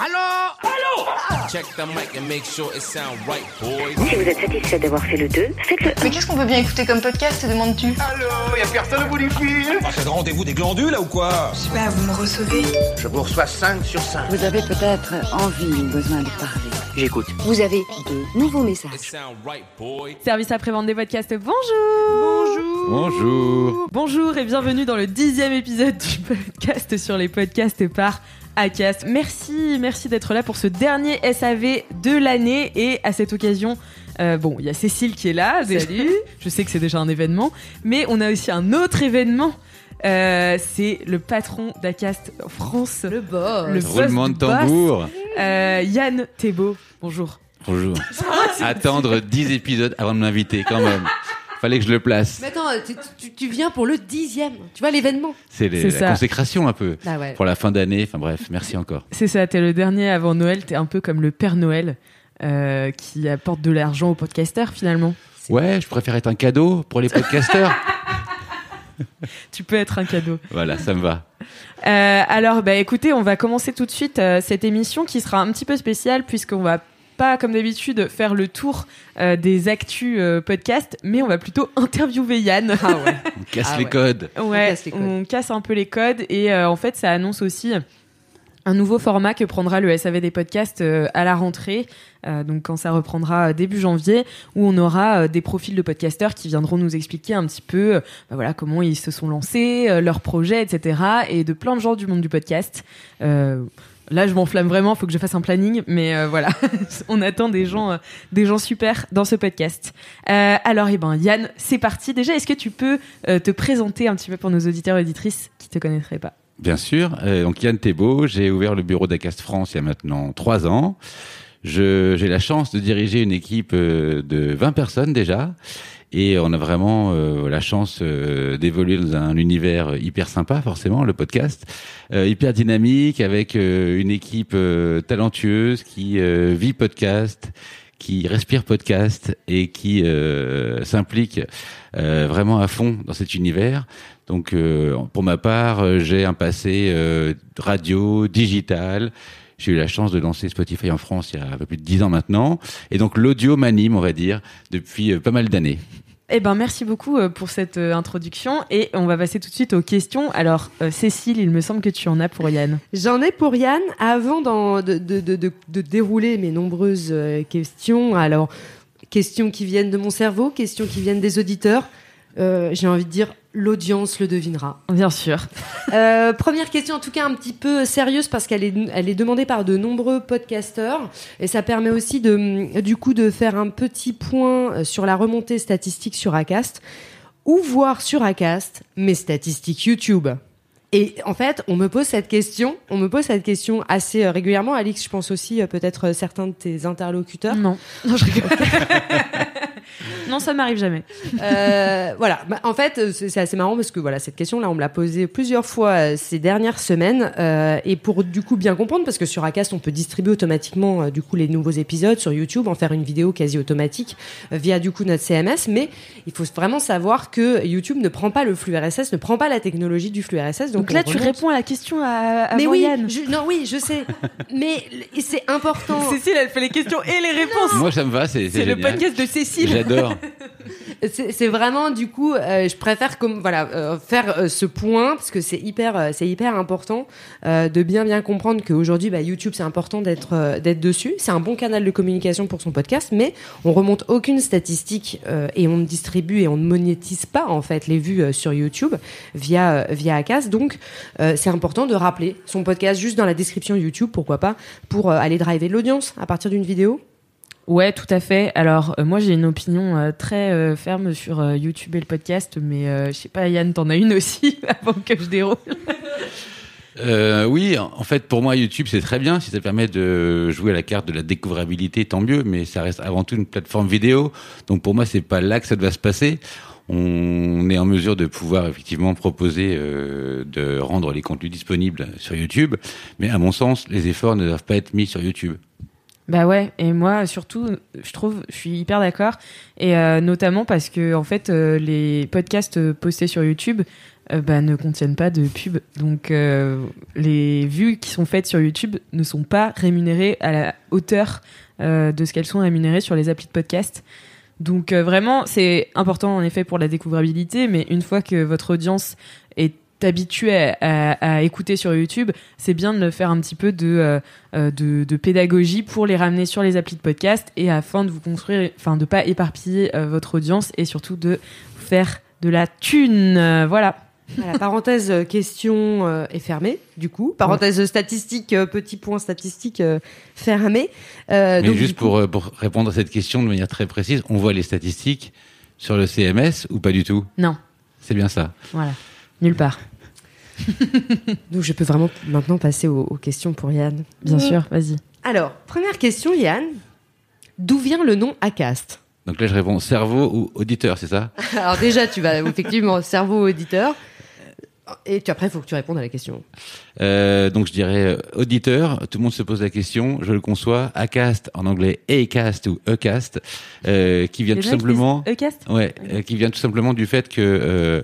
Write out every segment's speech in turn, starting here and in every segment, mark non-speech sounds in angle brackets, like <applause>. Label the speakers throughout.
Speaker 1: Allô? Allô? Check the mic and make sure it sound right, boys.
Speaker 2: Si vous êtes satisfait d'avoir fait le 2, faites-le.
Speaker 3: Mais qu'est-ce qu'on peut bien écouter comme podcast, demandes-tu?
Speaker 1: Allô Y'a personne au bout du fil
Speaker 4: C'est le rendez-vous des glandules là ou quoi?
Speaker 3: Je sais pas, vous me recevez?
Speaker 1: Je vous reçois 5 sur 5.
Speaker 2: Vous avez peut-être envie ou besoin de parler.
Speaker 1: J'écoute.
Speaker 2: Vous avez de nouveaux messages.
Speaker 1: It sound right, boy.
Speaker 5: Service après-vente des podcasts, bonjour
Speaker 6: Bonjour.
Speaker 5: Bonjour et bienvenue dans le dixième épisode du podcast sur les podcasts par Acast. Merci, merci d'être là pour ce dernier SAV de l'année et à cette occasion, euh, bon, il y a Cécile qui est là. Salut. <laughs> Je sais que c'est déjà un événement, mais on a aussi un autre événement. Euh, c'est le patron d'Acast France, le boss, le
Speaker 6: Roulement de tambour.
Speaker 5: euh, Yann Thébault. Bonjour.
Speaker 6: Bonjour. <laughs> Attendre 10 épisodes avant de m'inviter quand même. Fallait que je le place.
Speaker 7: Mais attends, tu, tu- tu viens pour le dixième. Tu vois l'événement
Speaker 6: C'est la
Speaker 5: ça.
Speaker 6: consécration un peu.
Speaker 7: Ah ouais.
Speaker 6: Pour la fin d'année. Enfin bref, merci encore.
Speaker 5: C'est ça, t'es le dernier avant Noël, t'es un peu comme le Père Noël euh, qui apporte de l'argent aux podcasteurs finalement.
Speaker 6: Ouais, je préfère être un cadeau pour les podcasteurs. <laughs>
Speaker 5: Tu peux être un cadeau.
Speaker 6: voilà, ça me va.
Speaker 5: Euh, alors, bah écoutez, on va commencer tout de suite euh, cette émission qui sera un petit peu spéciale puisqu'on va pas, comme d'habitude, faire le tour euh, des actus euh, podcast, mais on va plutôt <laughs> interviewer Yann.
Speaker 7: Ah ouais.
Speaker 6: On casse
Speaker 7: Ah
Speaker 6: les
Speaker 7: ouais.
Speaker 6: codes.
Speaker 5: Ouais,
Speaker 7: casse les codes.
Speaker 5: on casse un peu les codes et euh, en fait, ça annonce aussi un nouveau format que prendra le SAV des podcasts euh, à la rentrée, euh, donc quand ça reprendra début janvier, où on aura euh, des profils de podcasteurs qui viendront nous expliquer un petit peu, euh, bah voilà, comment ils se sont lancés, euh, leurs projets, etc., et de plein de gens du monde du podcast. Euh, Là, je m'enflamme vraiment. Faut que je fasse un planning, mais euh, voilà, <laughs> on attend des gens, euh, des gens super dans ce podcast. Euh, alors, eh ben, Yann, c'est parti. Déjà, est-ce que tu peux te présenter un petit peu pour nos auditeurs et auditrices qui te connaîtraient pas?
Speaker 6: Bien sûr. Donc Yann Thébault, j'ai ouvert le bureau d'Acast France il y a maintenant trois ans. J'ai la chance de diriger une équipe de 20 personnes déjà. Et on a vraiment euh, la chance euh, d'évoluer dans un univers hyper sympa, forcément, le podcast, euh, hyper dynamique, avec euh, une équipe euh, talentueuse qui euh, vit podcast, qui respire podcast et qui s'implique vraiment à fond dans cet univers. Donc, pour ma part, j'ai un passé radio, digital. J'ai eu la chance de lancer Spotify en France il y a un peu plus de dix ans maintenant. Et donc, l'audio m'anime, on va dire, depuis euh, pas mal d'années.
Speaker 5: Eh ben, merci beaucoup euh, pour cette euh, introduction et on va passer tout de suite aux questions. Alors, Cécile, il me semble que tu en as pour Yann.
Speaker 7: J'en ai pour Yann. Avant de, de, de, de- de dérouler mes nombreuses questions, alors, questions qui viennent de mon cerveau, questions qui viennent des auditeurs, euh, j'ai envie de dire l'audience le devinera.
Speaker 5: Bien sûr.
Speaker 7: Euh, première question, en tout cas un petit peu sérieuse parce qu'elle est, elle est demandée par de nombreux podcasteurs et ça permet aussi de, du coup de faire un petit point euh, sur la remontée statistique sur Acast ou voir sur Acast mes statistiques YouTube. Et en fait, on me pose cette question, on me pose cette question assez régulièrement. Alix, je pense aussi peut-être certains de tes interlocuteurs.
Speaker 5: Non. Non, je rigole. <laughs> non, ça m'arrive jamais.
Speaker 7: Euh, voilà. Bah, en fait, euh, c'est assez marrant parce que voilà, cette question-là, on me l'a posée plusieurs fois euh, ces dernières semaines. euh, et pour du coup bien comprendre, parce que sur Acast, on peut distribuer automatiquement euh, du coup les nouveaux épisodes sur YouTube, en faire une vidéo quasi automatique euh, via du coup notre CMS. Mais il faut vraiment savoir que YouTube ne prend pas le flux RSS, ne prend pas la technologie du flux RSS. Donc,
Speaker 5: Donc, là, tu
Speaker 7: remonte-
Speaker 5: réponds à la question à, à
Speaker 7: Mais oui,
Speaker 5: Yann.
Speaker 7: je- non, oui, je sais. mais c'est important. <laughs>
Speaker 5: Cécile, elle fait les questions et les réponses.
Speaker 6: Moi, ça me va, c'est
Speaker 5: le podcast de Cécile.
Speaker 6: J'adore. <laughs> <laughs>
Speaker 7: C'est vraiment du coup, euh, je préfère comme voilà euh, faire euh, ce point parce que c'est hyper, c'est hyper important de bien bien comprendre qu'aujourd'hui, bah, YouTube, c'est important d'être d'être dessus. C'est un bon canal de communication pour son podcast, mais on remonte aucune statistique et on ne distribue et on ne monétise pas en fait les vues sur YouTube via via. Donc, c'est important de rappeler son podcast juste dans la description YouTube, pourquoi pas, pour aller driver l'audience à partir d'une vidéo.
Speaker 5: Ouais, tout à fait. Alors, euh, moi, j'ai une opinion euh, très euh, ferme sur YouTube et le podcast, mais je sais pas, Yann, t'en as une aussi <laughs> avant que je déroule?
Speaker 6: Oui, en fait, pour moi, YouTube, c'est très bien. Si ça permet de jouer à la carte de la découvrabilité, tant mieux. Mais ça reste avant tout une plateforme vidéo. Donc, pour moi, c'est pas là que ça doit se passer. On est en mesure de pouvoir effectivement proposer de rendre les contenus disponibles sur YouTube. Mais à mon sens, les efforts ne doivent pas être mis sur YouTube.
Speaker 5: Bah ouais, et moi surtout, je trouve, je suis hyper d'accord, et euh, notamment parce que en fait, euh, les podcasts euh, postés sur YouTube bah, ne contiennent pas de pub, donc les vues qui sont faites sur YouTube ne sont pas rémunérées à la hauteur de ce qu'elles sont rémunérées sur les applis de podcast. Donc vraiment, c'est important en effet pour la découvrabilité, mais une fois que votre audience est habituée à, à- à écouter sur YouTube, c'est bien de faire un petit peu de, euh, euh, de, de pédagogie pour les ramener sur les applis de podcast et afin de vous construire, enfin de pas éparpiller euh, votre audience et surtout de faire de la thune. Euh, voilà.
Speaker 7: Voilà, parenthèse question est fermée, du coup. Parenthèse statistique, petit point statistique fermé. Euh,
Speaker 6: Mais
Speaker 7: donc,
Speaker 6: juste
Speaker 7: du coup-
Speaker 6: pour, pour répondre à cette question de manière très précise, on voit les statistiques sur le CMS ou pas du tout?
Speaker 5: Non,
Speaker 6: C'est bien ça.
Speaker 5: voilà. Nulle part. <laughs>
Speaker 7: Donc je peux vraiment maintenant passer aux, aux questions pour Yann.
Speaker 5: Bien sûr, vas-y.
Speaker 7: Alors, première question, Yann. D'où vient le nom Acast?
Speaker 6: Donc là, je réponds cerveau ou auditeur, c'est ça? <laughs>
Speaker 7: Alors déjà, tu vas effectivement cerveau auditeur. Et tu, après, il faut que tu répondes à la question.
Speaker 6: Euh, donc je dirais euh, auditeur, tout le monde se pose la question, je le conçois, Acast en anglais Acast ou Ecast, euh, qui vient
Speaker 5: Les
Speaker 6: tout simplement,
Speaker 5: Ecast
Speaker 6: ouais, euh, qui vient tout simplement du fait que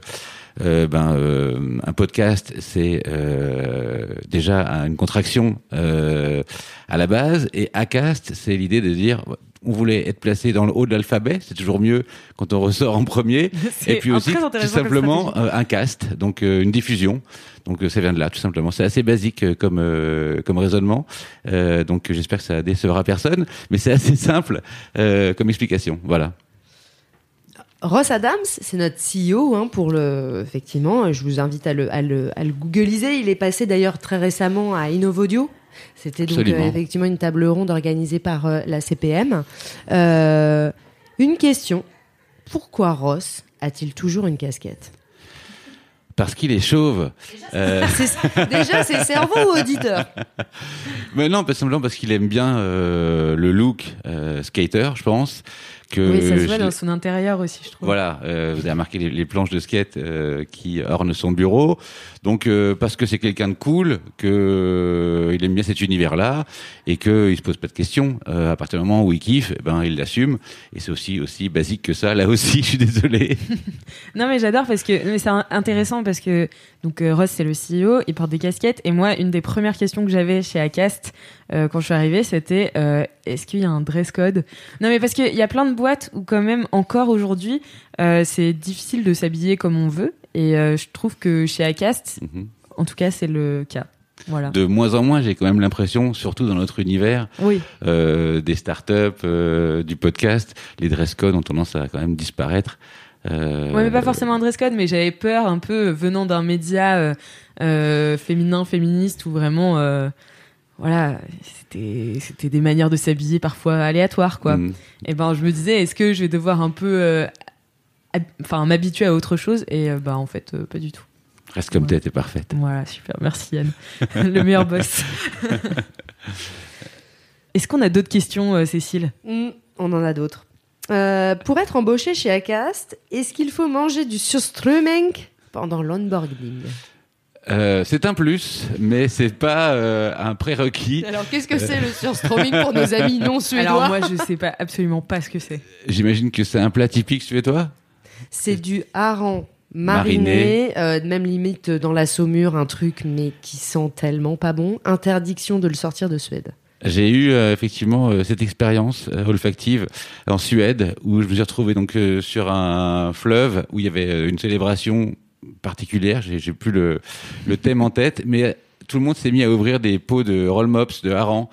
Speaker 6: euh, ben euh, un podcast c'est euh, déjà une contraction euh, à la base et Acast c'est l'idée de dire on voulait être placé dans le haut de l'alphabet, c'est toujours mieux quand on ressort en premier. <laughs> Et puis aussi, tout simplement, euh, un cast, donc une diffusion. Donc ça vient de là, tout simplement. C'est assez basique comme euh, comme raisonnement. Euh, donc j'espère que ça décevra personne, mais c'est assez <laughs> simple euh, comme explication. Voilà.
Speaker 7: Ross Adams, c'est notre CEO hein, pour le. Effectivement, je vous invite à le, à le, à le googliser. Il est passé d'ailleurs très récemment à Innovodio. C'était donc euh, effectivement une table ronde organisée par euh, la CPM. Euh, une question pourquoi Ross a-t-il toujours une casquette?
Speaker 6: Parce qu'il est chauve.
Speaker 7: C'est- <laughs> Déjà, c'est cerveau ou auditeur
Speaker 6: mais non, pas simplement parce qu'il aime bien le look skater, je pense. Que
Speaker 5: Oui, ça se voit dans son intérieur aussi, je trouve.
Speaker 6: Voilà, euh, vous avez remarqué les, les planches de skate euh, qui ornent son bureau. Donc euh, parce que c'est quelqu'un de cool, que il aime bien cet univers-là et que il se pose pas de questions. À partir du moment où il kiffe, eh ben il l'assume. Et c'est aussi aussi basique que ça. Là aussi, <laughs> je suis désolé. <laughs>
Speaker 5: Non mais j'adore parce que c'est intéressant parce que donc Ross c'est le CEO, il porte des casquettes et moi une des premières questions que j'avais chez Acast euh, quand je suis arrivée c'était euh, est-ce qu'il y a un dress code? Non mais parce qu'il y a plein de boîtes où quand même encore aujourd'hui euh, c'est difficile de s'habiller comme on veut et je trouve que chez Acast
Speaker 6: Mhm.
Speaker 5: en tout cas c'est le cas. Voilà.
Speaker 6: De moins en moins, j'ai quand même l'impression, surtout dans notre univers,
Speaker 5: Oui.
Speaker 6: euh, des startups, euh, du podcast, les dress codes ont tendance à quand même disparaître. Euh,
Speaker 5: Ouais, mais pas forcément un dress code, mais j'avais peur un peu venant d'un média féminin, féministe, où vraiment, voilà, c'était c'était des manières de s'habiller parfois aléatoires, quoi.
Speaker 6: mm.
Speaker 5: Et ben, je me disais, est-ce que je vais devoir un peu, euh, enfin, m'habituer à autre chose? Et euh, bah, en fait, euh, pas du tout.
Speaker 6: Reste comme
Speaker 5: Ouais.
Speaker 6: t'es, t'es parfaite.
Speaker 5: Voilà, super, merci Yann, <laughs> le meilleur boss. <laughs> Est-ce qu'on a d'autres questions, euh, Cécile?
Speaker 7: Hmm, On en a d'autres. Euh, pour être embauché chez Acast, est-ce qu'il faut manger du surströmming pendant l'onboarding?
Speaker 6: Euh, c'est un plus, mais c'est pas euh, un prérequis.
Speaker 7: Alors, qu'est-ce que c'est le surströmming pour nos amis non <laughs> suédois
Speaker 5: Alors moi, je sais pas absolument pas ce que c'est.
Speaker 6: J'imagine que c'est un plat typique suédois.
Speaker 7: C'est du hareng mariné, euh, même limite dans la saumure, un truc mais qui sent tellement pas bon. Interdiction de le sortir de Suède.
Speaker 6: J'ai eu euh, effectivement euh, cette expérience euh, olfactive en Suède où je me suis retrouvé donc euh, sur un fleuve où il y avait euh, une célébration particulière. J'ai plus le, le thème en tête, mais tout le monde s'est mis à ouvrir des pots de roll mops de hareng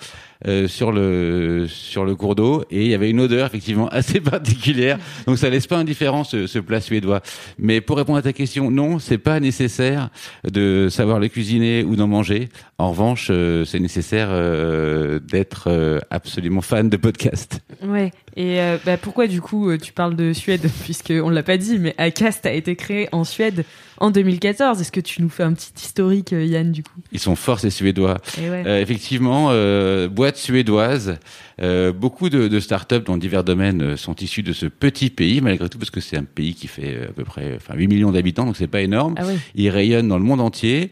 Speaker 6: euh, sur le sur le cours d'eau et il y avait une odeur effectivement <laughs> assez particulière. Donc ça laisse pas indifférent ce, ce plat suédois. Mais pour répondre à ta question, non, c'est pas nécessaire de savoir le cuisiner ou d'en manger. En revanche, euh, c'est nécessaire euh, d'être euh, absolument fan de podcast.
Speaker 5: Ouais. Et euh, bah, pourquoi du coup euh, tu parles de Suède? <laughs> Puisque on l'a pas dit, mais Acast a été créé en Suède en 2014. Est-ce que tu nous fais un petit historique, euh, Yann, du coup?
Speaker 6: Ils sont forts ces Suédois.
Speaker 5: Ouais.
Speaker 6: Euh, effectivement, euh, boîte suédoise. Euh, beaucoup de, de startups dans divers domaines sont issus de ce petit pays, malgré tout, parce que c'est un pays qui fait à peu près enfin, 8 millions d'habitants, donc c'est pas énorme.
Speaker 5: Ah oui.
Speaker 6: Il rayonne dans le monde entier.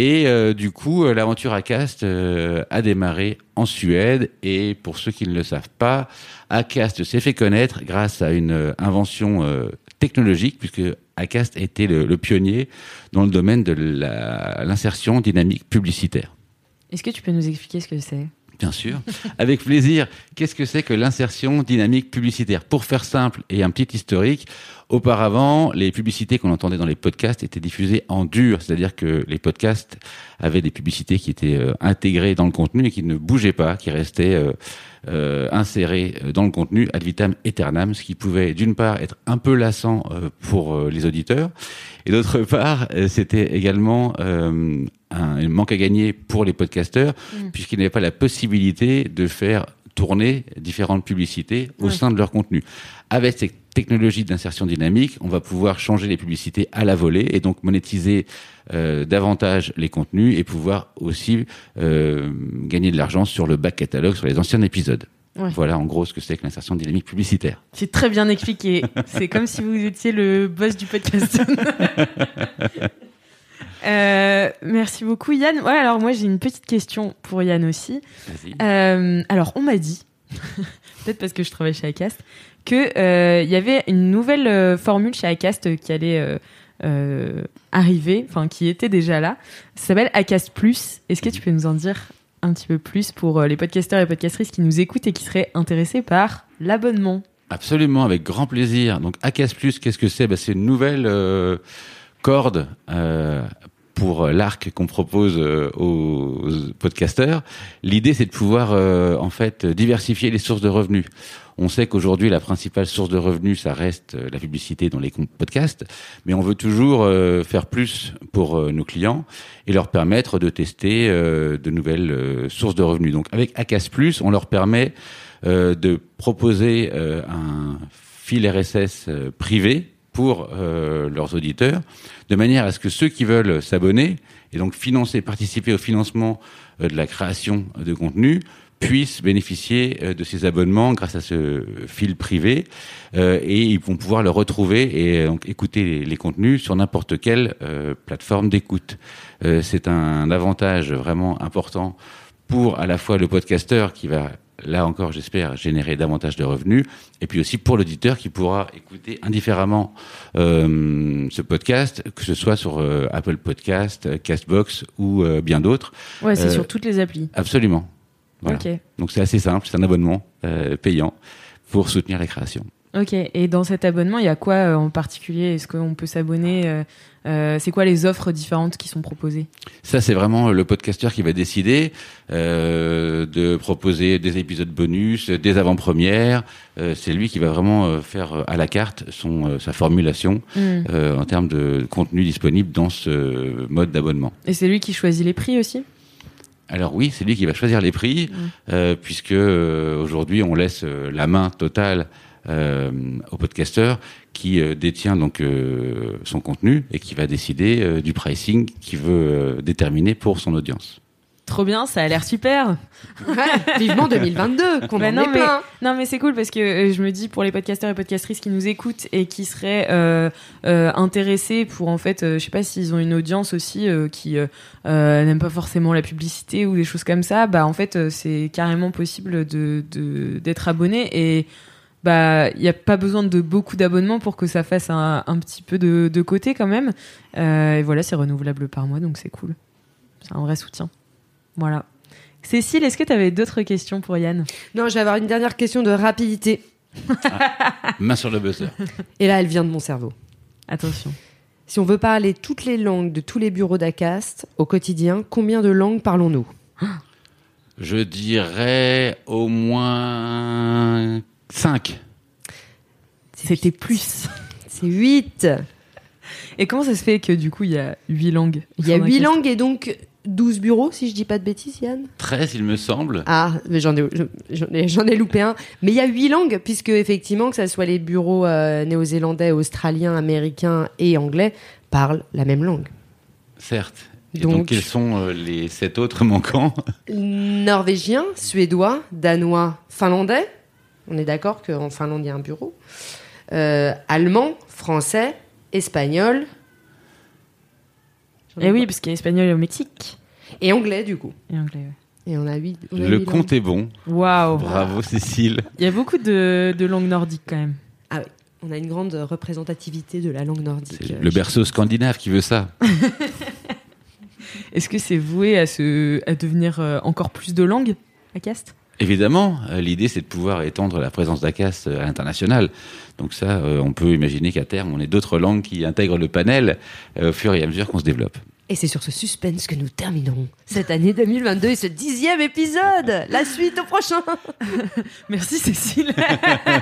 Speaker 6: Et euh, du coup, euh, l'aventure Acast euh, a démarré en Suède. Et pour ceux qui ne le savent pas, Acast s'est fait connaître grâce à une invention technologique, puisque Acast été le, le pionnier dans le domaine de l'insertion dynamique publicitaire.
Speaker 5: Est-ce que tu peux nous expliquer ce que c'est?
Speaker 6: Bien sûr, avec plaisir. Qu'est-ce que c'est que l'insertion dynamique publicitaire? Pour faire simple et un petit historique, auparavant, les publicités qu'on entendait dans les podcasts étaient diffusées en dur, c'est-à-dire que les podcasts avaient des publicités qui étaient euh, intégrées dans le contenu et qui ne bougeaient pas, qui restaient euh, euh, insérées euh, dans le contenu ad vitam aeternam, ce qui pouvait d'une part être un peu lassant pour les auditeurs, et d'autre part, c'était également un, manque à gagner pour les podcasteurs, puisqu'ils n'avaient pas la possibilité de faire tourner différentes publicités au
Speaker 5: Ouais.
Speaker 6: sein de leur contenu. Avec cette technologie d'insertion dynamique, on va pouvoir changer les publicités à la volée et donc monétiser euh, davantage les contenus et pouvoir aussi euh, gagner de l'argent sur le back catalogue, sur les anciens épisodes.
Speaker 5: Ouais.
Speaker 6: Voilà en gros ce que c'est que l'insertion dynamique publicitaire.
Speaker 5: C'est très bien expliqué. C'est comme si vous étiez le boss du podcast. <laughs> Euh, merci beaucoup Yann. Ouais, alors moi j'ai une petite question pour Yann aussi. Euh, alors on m'a dit, <laughs> peut-être parce que je travaille chez Acast, que euh, y avait une nouvelle euh, formule chez Acast qui allait arriver, enfin qui était déjà là. Ça s'appelle Acast Plus. Est-ce que tu peux nous en dire un petit peu plus pour les podcasteurs et podcastrices qui nous écoutent et qui seraient intéressés par l'abonnement?
Speaker 6: Absolument, avec grand plaisir. Donc ACAS Plus, qu'est-ce que c'est? Ben, C'est une nouvelle corde euh, pour l'arc qu'on propose euh, aux podcasteurs. L'idée, c'est de pouvoir euh, en fait diversifier les sources de revenus. On sait qu'aujourd'hui, la principale source de revenus, ça reste euh, la publicité dans les podcasts, mais on veut toujours euh, faire plus pour nos clients et leur permettre de tester de nouvelles sources de revenus. Donc avec ACAS Plus, on leur permet de proposer un fil RSS privé pour euh, leurs auditeurs, de manière à ce que ceux qui veulent s'abonner et donc financer, participer au financement euh, de la création de contenu puissent bénéficier euh, de ces abonnements grâce à ce fil privé et ils vont pouvoir le retrouver et donc écouter les, contenus sur n'importe quelle plateforme d'écoute. C'est un avantage vraiment important pour à la fois le podcasteur qui va là encore j'espère générer davantage de revenus et puis aussi pour l'auditeur qui pourra écouter indifféremment euh, ce podcast que ce soit sur euh, Apple Podcast, Castbox ou euh, bien d'autres.
Speaker 5: Ouais, c'est sur toutes les applis.
Speaker 6: Absolument. Voilà. Donc c'est assez simple, c'est un abonnement payant pour soutenir la création.
Speaker 5: Ok. Et dans cet abonnement, il y a quoi euh, en particulier? Est-ce qu'on peut s'abonner euh, euh, C'est quoi les offres différentes qui sont proposées?
Speaker 6: Ça, c'est vraiment le podcasteur qui va décider de proposer des épisodes bonus, des avant-premières. C'est lui qui va vraiment faire à la carte son sa formulation
Speaker 5: Hmm.
Speaker 6: en termes de contenu disponible dans ce mode d'abonnement.
Speaker 5: Et c'est lui qui choisit les prix aussi?
Speaker 6: Alors oui, c'est lui qui va choisir les prix, euh, puisque aujourd'hui on laisse la main totale au podcasteur qui euh, détient donc euh, son contenu et qui va décider euh, du pricing qu'il veut euh, déterminer pour son audience.
Speaker 5: Trop bien, ça a l'air super.
Speaker 7: Ouais, vivement <laughs> 2022, qu'on
Speaker 5: Bah
Speaker 7: en
Speaker 5: non, mais-
Speaker 7: plein.
Speaker 5: Non, mais c'est cool parce que euh, je me dis pour les podcasteurs et podcastrices qui nous écoutent et qui seraient euh, euh, intéressés pour en fait, euh, je sais pas s'ils ont une audience aussi euh, qui euh, euh, n'aime pas forcément la publicité ou des choses comme ça, bah en fait euh, c'est carrément possible de de- d'être abonné et bah il y a pas besoin de beaucoup d'abonnements pour que ça fasse un, un petit peu de, de côté quand même. Euh, et voilà, c'est renouvelable par mois donc c'est cool. C'est un vrai soutien. Voilà. Cécile, est-ce que tu avais d'autres questions pour Yann?
Speaker 7: Non, je vais avoir une dernière question de rapidité.
Speaker 6: Main sur le buzzer.
Speaker 7: Et là, elle vient de mon cerveau.
Speaker 5: Attention.
Speaker 7: Si on veut parler toutes les langues de tous les bureaux d'Acast au quotidien, combien de langues parlons-nous?
Speaker 6: Je dirais au moins 5.
Speaker 5: C'était plus.
Speaker 7: C'est 8.
Speaker 5: Et comment ça se fait que du coup il y a 8 langues
Speaker 7: Il y a
Speaker 5: Sur
Speaker 7: 8
Speaker 5: Acast
Speaker 7: langues et donc 12 bureaux, si je dis pas de bêtises, Yann?
Speaker 6: 13, il me semble.
Speaker 7: Ah, mais j'en ai, j'en ai, j'en ai loupé un. Mais il y a 8 langues, puisque effectivement, que ce soit les bureaux euh, néo-zélandais, australiens, américains et anglais, parlent la même langue.
Speaker 6: Certes. Et
Speaker 7: Donc-
Speaker 6: donc, quels sont euh, les sept autres manquants?
Speaker 7: Norvégien, suédois, danois, finlandais. On est d'accord qu'en Finlande, il y a un bureau. Euh, allemand, français, espagnol. Ai
Speaker 5: Eh oui, parce qu'il y a espagnol au Mexique.
Speaker 7: Et anglais, du coup.
Speaker 5: Et anglais, ouais.
Speaker 7: Et on a 8.
Speaker 6: Le compte est bon.
Speaker 5: Waouh
Speaker 6: Bravo, Cécile.
Speaker 5: Il y a beaucoup de, de langues nordiques quand même.
Speaker 7: Ah oui. On a une grande représentativité de la langue nordique.
Speaker 6: C'est
Speaker 7: Euh,
Speaker 6: le berceau scandinave qui veut ça. <laughs>
Speaker 5: Est-ce que c'est voué à, se, à devenir euh, encore plus de langues, Acast
Speaker 6: Évidemment, euh, l'idée c'est de pouvoir étendre la présence d'ACAS euh, à l'international. Donc ça, euh, on peut imaginer qu'à terme, on ait d'autres langues qui intègrent le panel au fur et à mesure qu'on se développe.
Speaker 7: Et c'est sur ce suspense que nous terminerons cette année 2022 et ce dixième épisode. La suite au prochain. <laughs>
Speaker 5: Merci Cécile.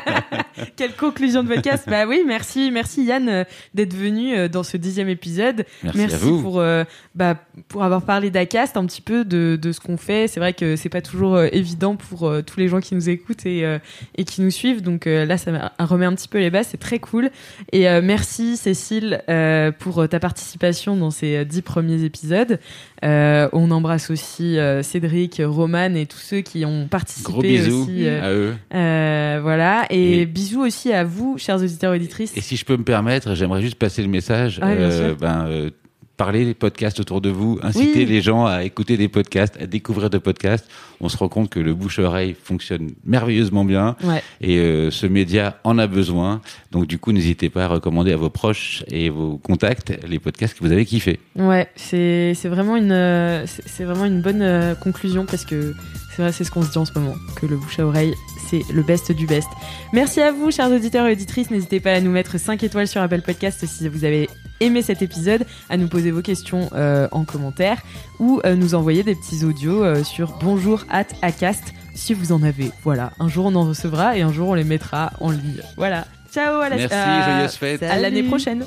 Speaker 5: <laughs> Quelle conclusion de podcast. Bah oui, merci, merci Yann euh, d'être venu euh, dans ce dixième épisode.
Speaker 6: Merci, à vous.
Speaker 5: pour euh, bah, pour avoir parlé d'Acast un petit peu de, de ce qu'on fait. C'est vrai que c'est pas toujours évident pour euh, tous les gens qui nous écoutent et euh, et qui nous suivent. Donc euh, là, ça remet un petit peu les bases. C'est très cool. Et euh, merci Cécile euh, pour ta participation dans ces dix premiers épisodes. Euh, on embrasse aussi euh, Cédric, Roman et tous ceux qui ont participé
Speaker 6: Gros bisous
Speaker 5: aussi. euh,
Speaker 6: à eux.
Speaker 5: voilà, et,
Speaker 6: Et-
Speaker 5: bisous aussi à vous, chers auditeurs et auditrices.
Speaker 6: Et si je peux me permettre, j'aimerais juste passer le message.
Speaker 5: Ah,
Speaker 6: ben, parlez des podcasts autour de vous, incitez
Speaker 5: Oui.
Speaker 6: les gens à écouter des podcasts, à découvrir des podcasts. On se rend compte que le bouche-oreille fonctionne merveilleusement bien
Speaker 5: Ouais.
Speaker 6: et euh, ce média en a besoin. Donc du coup, n'hésitez pas à recommander à vos proches et vos contacts les podcasts que vous avez kiffés.
Speaker 5: Ouais, c'est vraiment une euh, c'est vraiment une bonne euh, conclusion parce que c'est vrai c'est ce qu'on se dit en ce moment que le bouche à oreille c'est le best du best. Merci à vous chers auditeurs et auditrices, n'hésitez pas à nous mettre 5 étoiles sur Apple Podcast si vous avez aimé cet épisode, à nous poser vos questions euh, en commentaire ou euh, nous envoyer des petits audios euh, sur bonjour at acast si vous en avez. Voilà, un jour on en recevra et un jour on les mettra en ligne. Voilà. Ciao à la
Speaker 6: Merci,
Speaker 5: à-
Speaker 6: joyeuses fêtes.
Speaker 5: à l'année prochaine.